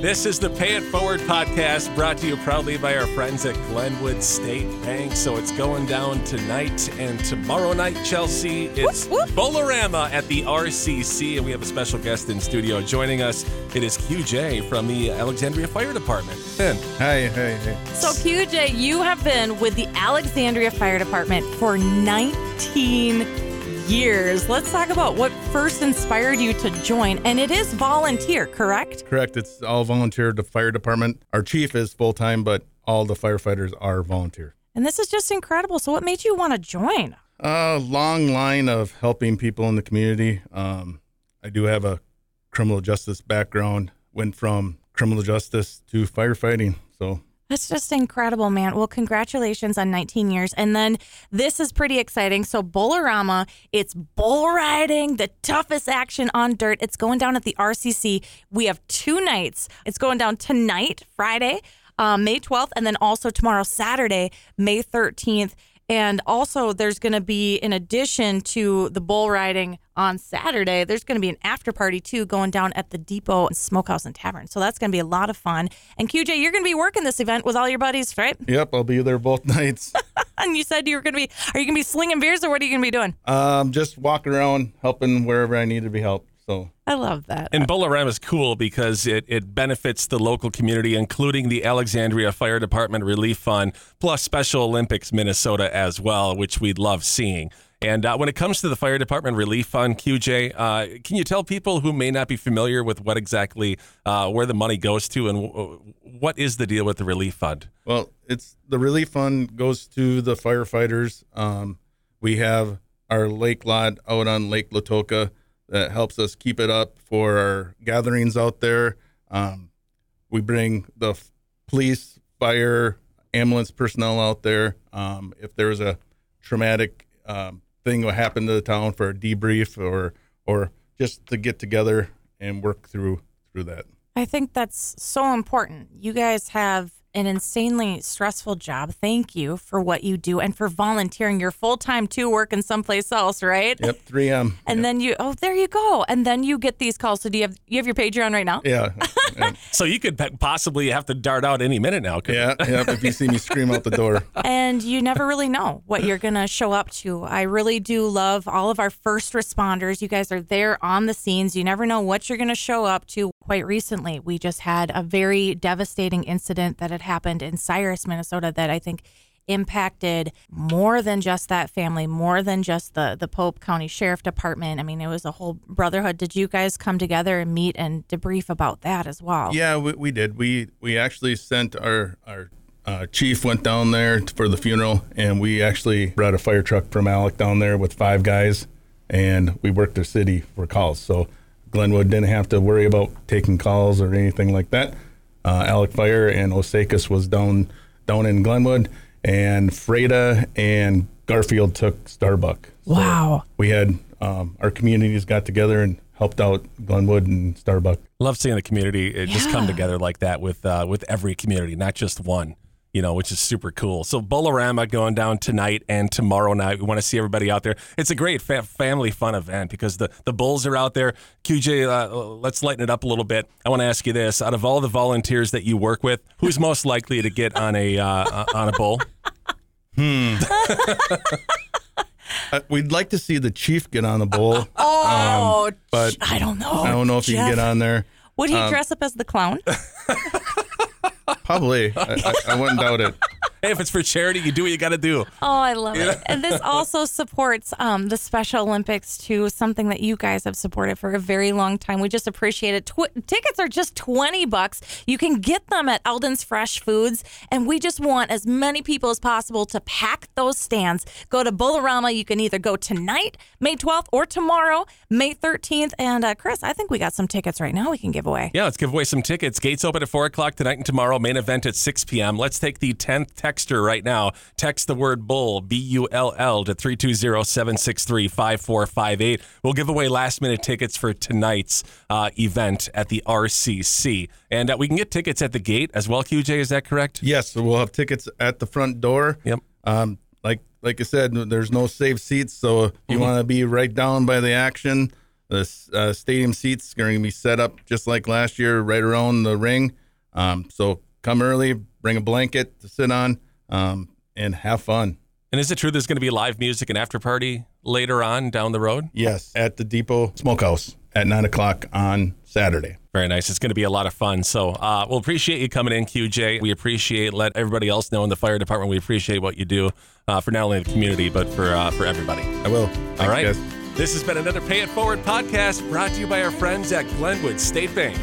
This is the Pay It Forward podcast brought to you proudly by our friends at Glenwood State Bank. So it's going down tonight and tomorrow night, Chelsea. It's Bull-A-Rama at the RCC, and we have a special guest in studio joining us. It is QJ from the Alexandria Fire Department. Ben. Hi, hey, hey. So, QJ, you have been with the Alexandria Fire Department for 19 years. Let's talk about what first inspired you to join. And it is volunteer, correct? Correct. It's all volunteer. The fire department. Our chief is full time, but all the firefighters are volunteer. And this is just incredible. So, what made you want to join? A long line of helping people in the community. Um, I do have a criminal justice background. Went from criminal justice to firefighting. So That's just incredible, man. Well, congratulations on 19 years. And then this is pretty exciting. So, Bull-A-Rama, it's bull riding, the toughest action on dirt. It's going down at the RCC. We have two nights. It's going down tonight, Friday, um, May 12th, and then also tomorrow, Saturday, May 13th. And also, there's going to be, in addition to the bull riding on Saturday, there's going to be an after party too going down at the Depot and Smokehouse and Tavern. So that's going to be a lot of fun. And QJ, you're going to be working this event with all your buddies, right? Yep, I'll be there both nights. And you said you were going to be, are you going to be slinging beers or what are you going to be doing? um, just walking around, helping wherever I need to be helped. So I love that. And Bull-A-Rama is cool because it, it benefits the local community, including the Alexandria Fire Department Relief Fund, plus Special Olympics Minnesota as well, which we'd love seeing. And uh, when it comes to the Fire Department Relief Fund, QJ, uh, can you tell people who may not be familiar with what exactly uh, where the money goes to and w- what is the deal with the Relief Fund? Well, it's the relief fund goes to the firefighters. Um, we have our lake lot out on Lake Latoka that helps us keep it up for our gatherings out there. Um, we bring the f- police, fire, ambulance personnel out there. Um, if there's a traumatic um, thing that happened to the town for a debrief or or just to get together and work through through that. I think that's so important. You guys have an insanely stressful job. Thank you for what you do and for volunteering. You're full time too, working someplace else, right? Yep, 3M. And then you, oh, there you go. And then you get these calls. So do you have you have your pager on right now? Yeah. yeah. So you could possibly have to dart out any minute now. couldn't you? Yeah, yeah. If you see me scream out the door, and you never really know what you're going to show up to. I really do love all of our first responders. You guys are there on the scenes. You never know what you're going to show up to. Quite recently, we just had a very devastating incident that had happened in Cyrus, Minnesota, that I think impacted more than just that family, more than just the the Pope County Sheriff Department. I mean, it was a whole brotherhood. Did you guys come together and meet and debrief about that as well? yeah, we, we did. We we actually sent our our uh, chief went down there for the funeral, and we actually brought a fire truck from Alex down there with five guys, and we worked the city for calls. So Glenwood didn't have to worry about taking calls or anything like that. Uh, Alex Fire and Osakis was down down in Glenwood, and Forada and Garfield took Starbuck. So Wow. we had um, our communities got together and helped out Glenwood and Starbuck. Love seeing the community uh, just come together like that with uh, with every community, not just one. You know, which is super cool. So Bull-A-Rama going down tonight and tomorrow night. We want to see everybody out there. It's a great fa- family fun event because the the bulls are out there. QJ, uh, let's lighten it up a little bit. I want to ask you this: out of all the volunteers that you work with, who's most likely to get on a uh, uh, on a bull? Uh, we'd like to see the chief get on the bull. Oh, but I don't know. I don't know if he can get on there. Would he dress up as the clown? Probably. I, I, I wouldn't doubt it. Hey, if it's for charity, you do what you got to do. Oh, I love it. And this also supports um, the Special Olympics too, something that you guys have supported for a very long time. We just appreciate it. Tw- tickets are just 20 bucks. You can get them at Elden's Fresh Foods. And we just want as many people as possible to pack those stands. Go to Bull-A-Rama. You can either go tonight, May 12th, or tomorrow, May 13th. And uh, Kris, I think we got some tickets right now we can give away. Yeah, let's give away some tickets. Gates open at 4 o'clock tonight and tomorrow. Main event at 6 p.m. Let's take the 10th texter right now. Text the word bull, B U L L, to 320 763 5458. We'll give away last minute tickets for tonight's uh, event at the RCC. And uh, we can get tickets at the gate as well, QJ. Is that correct? Yes, so we'll have tickets at the front door. Yep. Um, like like I said, there's no safe seats, so if you want to be right down by the action, The uh, stadium seats are going to be set up just like last year, right around the ring. Um, so come early, bring a blanket to sit on, um, and have fun. And is it true there's going to be live music and after party later on down the road? Yes, at the Depot Smokehouse at nine o'clock on Saturday. Very nice. It's going to be a lot of fun. So uh, we'll appreciate you coming in, QJ. We appreciate let everybody else know in the fire department. We appreciate what you do uh, for not only the community but for uh, for everybody. I will. Thanks, All right. guys. This has been another Pay It Forward podcast brought to you by our friends at Glenwood State Bank.